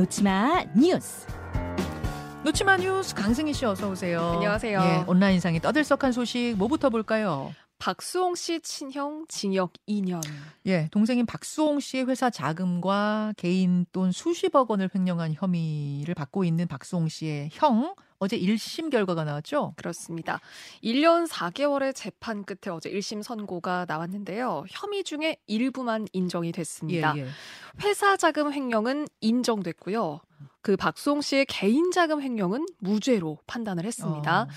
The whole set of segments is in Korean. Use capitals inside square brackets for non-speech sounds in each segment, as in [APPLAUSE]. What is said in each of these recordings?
놓치마 뉴스. 놓치마 뉴스 강승희 씨 어서 오세요. 안녕하세요. 예, 온라인상의 떠들썩한 소식 뭐부터 볼까요? 박수홍 씨 친형 징역 2년. 예, 동생인 박수홍 씨의 회사 자금과 개인 돈 수십억 원을 횡령한 혐의를 받고 있는 박수홍 씨의 형 어제 1심 결과가 나왔죠? 그렇습니다. 1년 4개월의 재판 끝에 어제 1심 선고가 나왔는데요. 혐의 중에 일부만 인정이 됐습니다. 예, 예. 회사 자금 횡령은 인정됐고요. 그 박수홍 씨의 개인 자금 횡령은 무죄로 판단을 했습니다. 어.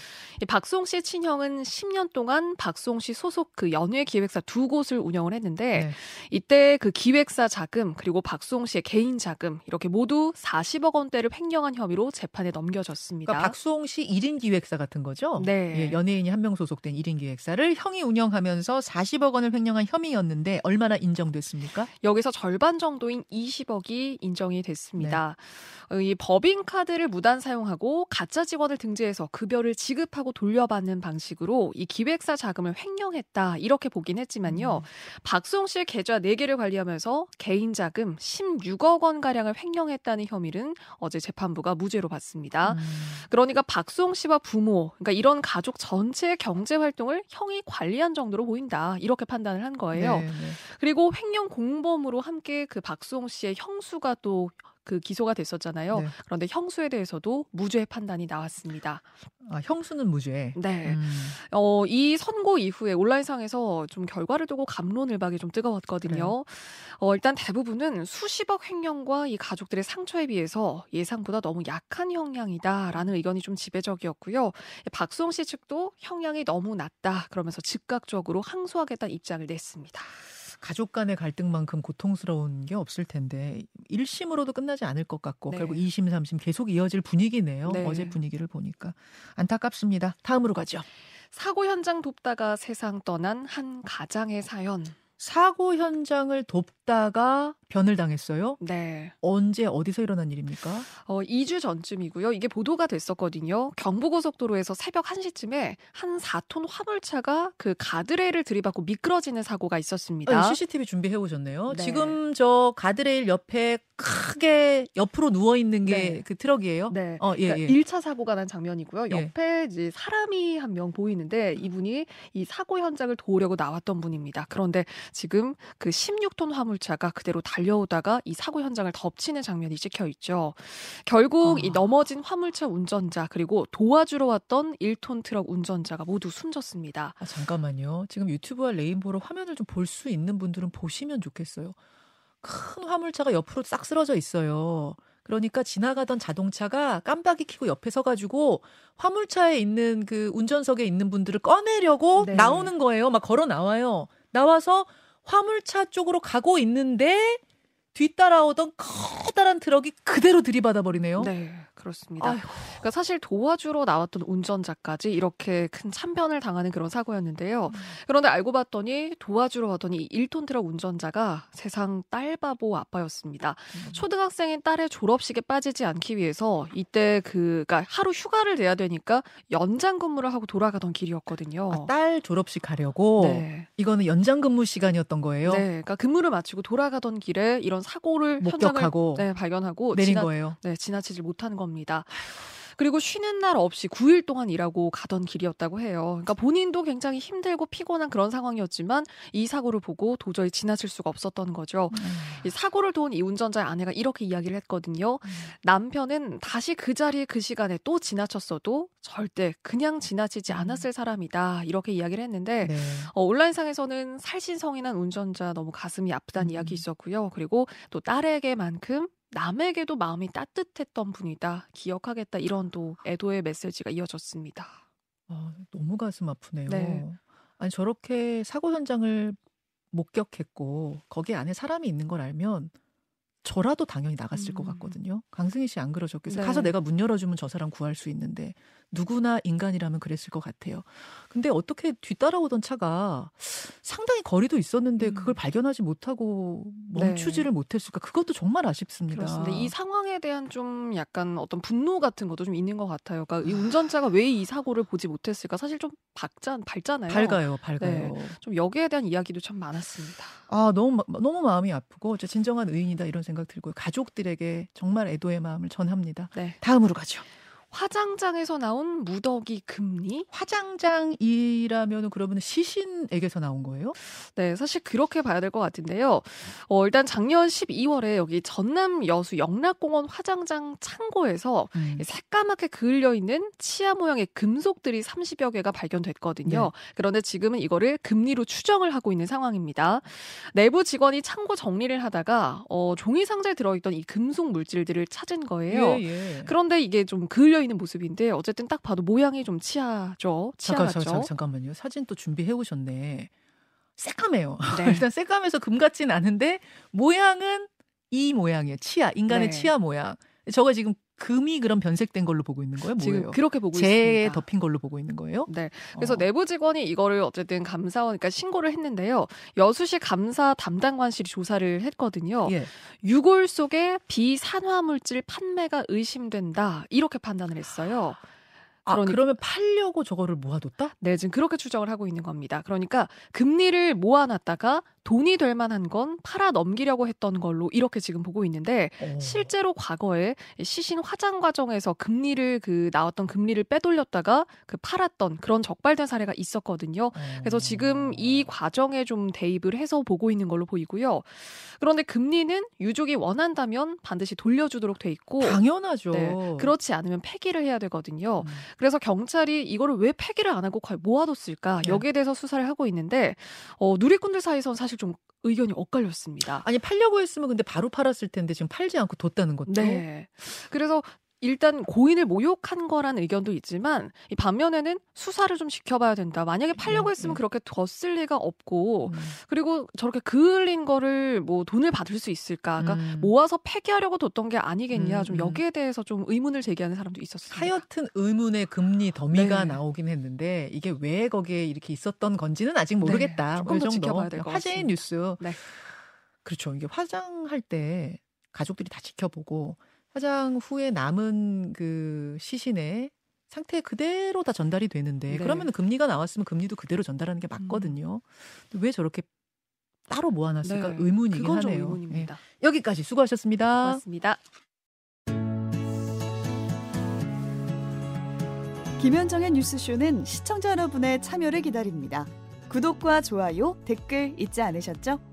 이 박수홍 씨 친형은 10년 동안 박수홍 씨 소속 그 연예 기획사 두 곳을 운영을 했는데 네. 이때 그 기획사 자금 그리고 박수홍 씨의 개인 자금 이렇게 모두 40억 원대를 횡령한 혐의로 재판에 넘겨졌습니다. 그러니까 박수홍 씨 1인 기획사 같은 거죠? 네. 예, 연예인이 한 명 소속된 1인 기획사를 형이 운영하면서 40억 원을 횡령한 혐의였는데 얼마나 인정됐습니까? 여기서 절반 정도인 20억이 인정이 됐습니다. 네. 어, 이 법인 카드를 무단 사용하고 가짜 직원을 등재해서 급여를 지급하고 돌려받는 방식으로 이 기획사 자금을 횡령했다 이렇게 보긴 했지만요. 음. 박수홍 씨의 계좌 4개를 관리하면서 개인 자금 16억 원 가량을 횡령했다는 혐의는 어제 재판부가 무죄로 봤습니다. 음. 그러니까 박수홍 씨와 부모, 그러니까 이런 가족 전체의 경제 활동을 형이 관리한 정도로 보인다. 이렇게 판단을 한 거예요. 네, 네. 그리고 횡령 공범으로 함께 그 박수홍 씨의 형수가 또 그 기소가 됐었잖아요. 네. 그런데 형수에 대해서도 무죄 판단이 나왔습니다. 아, 형수는 무죄. 네. 음. 어, 이 선고 이후에 온라인상에서 좀 결과를 두고 감론을박이 좀 뜨거웠거든요. 어, 일단 대부분은 수십억 횡령과 이 가족들의 상처에 비해서 예상보다 너무 약한 형량이다라는 의견이 좀 지배적이었고요. 박수홍 씨 측도 형량이 너무 낮다 그러면서 즉각적으로 항소하겠다는 입장을 냈습니다. 가족 간의 갈등만큼 고통스러운 게 없을 텐데 1심으로도 끝나지 않을 것 같고 네. 결국 2심, 3심 계속 이어질 분위기네요. 네. 어제 분위기를 보니까 안타깝습니다. 다음으로 가죠. 사고 현장 돕다가 세상 떠난 한 가장의 사연. 사고 현장을 돕다가 변을 당했어요. 네. 언제 어디서 일어난 일입니까? 어, 2주 전쯤이고요. 이게 보도가 됐었거든요. 경부고속도로에서 새벽 1시쯤에 한 4톤 화물차가 그 가드레일을 들이받고 미끄러지는 사고가 있었습니다. 아, CCTV 준비해 오셨네요. 네. 지금 저 가드레일 옆에 크게 옆으로 누워 있는 게 네. 그 트럭이에요. 네. 어, 예, 그러니까 예. 1차 사고가 난 장면이고요. 예. 옆에 이제 사람이 한 명 보이는데 이분이 이 사고 현장을 도우려고 나왔던 분입니다. 그런데 지금 그 16톤 화물차가 그대로 달려오다가 이 사고 현장을 덮치는 장면이 찍혀 있죠. 결국 아. 이 넘어진 화물차 운전자 그리고 도와주러 왔던 1톤 트럭 운전자가 모두 숨졌습니다. 아, 잠깐만요. 지금 유튜브와 레인보우로 화면을 좀 볼 수 있는 분들은 보시면 좋겠어요. 큰 화물차가 옆으로 싹 쓰러져 있어요. 그러니까 지나가던 자동차가 깜빡이 켜고 옆에 서가지고 화물차에 있는 그 운전석에 있는 분들을 꺼내려고 네. 나오는 거예요. 막 걸어 나와요. 나와서 화물차 쪽으로 가고 있는데 뒤따라오던 커다란 트럭이 그대로 들이받아 버리네요. 네, 그렇습니다. 아이고. 그러니까 사실 도와주러 나왔던 운전자까지 이렇게 큰 참변을 당하는 그런 사고였는데요. 그런데 알고 봤더니 도와주러 왔더니 이 1톤 트럭 운전자가 세상 딸바보 아빠였습니다. 음. 초등학생인 딸의 졸업식에 빠지지 않기 위해서 이때 그, 그러니까 하루 휴가를 내야 되니까 연장 근무를 하고 돌아가던 길이었거든요. 아, 딸 졸업식 가려고 네. 이거는 연장 근무 시간이었던 거예요. 네, 그러니까 근무를 마치고 돌아가던 길에 이런 사고를 목격하고 현장을 네, 발견하고 내린 지나- 거예요. 네, 지나치질 못한 겁니다. 그리고 쉬는 날 없이 9일 동안 일하고 가던 길이었다고 해요. 그러니까 본인도 굉장히 힘들고 피곤한 그런 상황이었지만 이 사고를 보고 도저히 지나칠 수가 없었던 거죠. 이 사고를 도운 이 운전자의 아내가 이렇게 이야기를 했거든요. 남편은 다시 그 자리에 그 시간에 또 지나쳤어도 절대 그냥 지나치지 않았을 사람이다. 이렇게 이야기를 했는데 네. 어, 온라인상에서는 살신성인한 운전자 너무 가슴이 아프다는 음. 이야기 있었고요. 그리고 또 딸에게만큼 남에게도 마음이 따뜻했던 분이다. 기억하겠다. 이런 또 애도의 메시지가 이어졌습니다. 아, 너무 가슴 아프네요. 네. 아니 저렇게 사고 현장을 목격했고 거기 안에 사람이 있는 걸 알면 저라도 당연히 나갔을 것 음. 같거든요. 강승희 씨 안 그러셨겠어요? 네. 가서 내가 문 열어주면 저 사람 구할 수 있는데 누구나 인간이라면 그랬을 것 같아요. 근데 어떻게 뒤따라오던 차가 상당히 거리도 있었는데 음. 그걸 발견하지 못하고 네. 멈추지를 못했을까? 그것도 정말 아쉽습니다. 그렇습니다. 이 상황에 대한 좀 약간 어떤 분노 같은 것도 좀 있는 것 같아요. 그러니까 이 운전자가 왜 이 사고를 보지 못했을까? 사실 좀 밝자, 밝잖아요. 밝아요, 밝아요. 좀 여기에 대한 이야기도 참 많았습니다. 아 너무 마- 너무 마음이 아프고 진정한 의인이다 이런 생각. 생각 들고요. 가족들에게 정말 애도의 마음을 전합니다. 네. 다음으로 가죠. 화장장에서 나온 무더기 금리? 화장장이라면 그러면 시신에게서 나온 거예요? 네, 사실 그렇게 봐야 될 것 같은데요. 어, 일단 작년 12월에 여기 전남 여수 영락공원 화장장 창고에서 음. 새까맣게 그을려 있는 치아 모양의 금속들이 30여 개가 발견됐거든요. 네. 그런데 지금은 이거를 금리로 추정을 하고 있는 상황입니다. 내부 직원이 창고 정리를 하다가 어, 종이 상자에 들어있던 이 금속 물질들을 찾은 거예요. 예, 예. 그런데 이게 좀 그을려 있는 모습인데 어쨌든 딱 봐도 모양이 좀 치아죠. 치아 잠깐, 잠깐만요. 사진 또 준비해 오셨네. 새까매요. 네. [LAUGHS] 일단 새까매서 금 같진 않은데 모양은 이 모양이에요. 치아, 인간의 네. 치아 모양. 저거 지금 금이 그럼 변색된 걸로 보고 있는 거예요? 뭐예요? 지금 그렇게 보고 재에 있습니다. 덮인 걸로 보고 있는 거예요? 네. 그래서 어. 내부 직원이 이거를 어쨌든 감사원, 그러니까 신고를 했는데요. 여수시 감사 담당관실이 조사를 했거든요. 예. 유골 속에 비산화 물질 판매가 의심된다. 이렇게 판단을 했어요. 아, 그러니- 그러면 팔려고 저거를 모아뒀다? 네, 지금 그렇게 추정을 하고 있는 겁니다. 그러니까 금리를 모아놨다가 돈이 될 만한 건 팔아 넘기려고 했던 걸로 이렇게 지금 보고 있는데 어. 실제로 과거에 시신 화장 과정에서 금리를 그 나왔던 금리를 빼돌렸다가 그 팔았던 그런 적발된 사례가 있었거든요. 그래서 지금 이 과정에 좀 대입을 해서 보고 있는 걸로 보이고요. 그런데 금리는 유족이 원한다면 반드시 돌려주도록 돼 있고 당연하죠. 네, 그렇지 않으면 폐기를 해야 되거든요. 음. 그래서 경찰이 이거를 왜 폐기를 안 하고 과연 모아뒀을까 네. 여기에 대해서 수사를 하고 있는데 어, 누리꾼들 사이에선 사실 좀 의견이 엇갈렸습니다. 아니 팔려고 했으면 근데 바로 팔았을 텐데 지금 팔지 않고 뒀다는 것도 네. 그래서 일단 고인을 모욕한 거란 의견도 있지만 이 반면에는 수사를 좀 지켜봐야 된다. 만약에 팔려고 음, 했으면 음. 그렇게 뒀을 리가 없고 음. 그리고 저렇게 그을린 거를 뭐 돈을 받을 수 있을까? 그러니까 음. 모아서 폐기하려고 뒀던 게 아니겠냐. 음, 좀 음. 여기에 대해서 좀 의문을 제기하는 사람도 있었습니다. 하여튼 의문의 금리 더미가 네. 나오긴 했는데 이게 왜 거기에 이렇게 있었던 건지는 아직 모르겠다. 네, 조금 뭐더이 정도. 지켜봐야 될것 화제의 같습니다. 뉴스. 네. 그렇죠. 이게 화장할 때 가족들이 다 지켜보고 화장 후에 남은 그 시신의 상태 그대로 다 전달이 되는데 네. 그러면 금리가 나왔으면 금리도 그대로 전달하는 게 맞거든요. 근데 왜 저렇게 따로 모아놨을까 네, 의문이긴 그건 하네요. 의문입니다. 예. 여기까지 수고하셨습니다. 고맙습니다. 김현정의 뉴스쇼는 시청자 여러분의 참여를 기다립니다. 구독과 좋아요, 댓글 잊지 않으셨죠?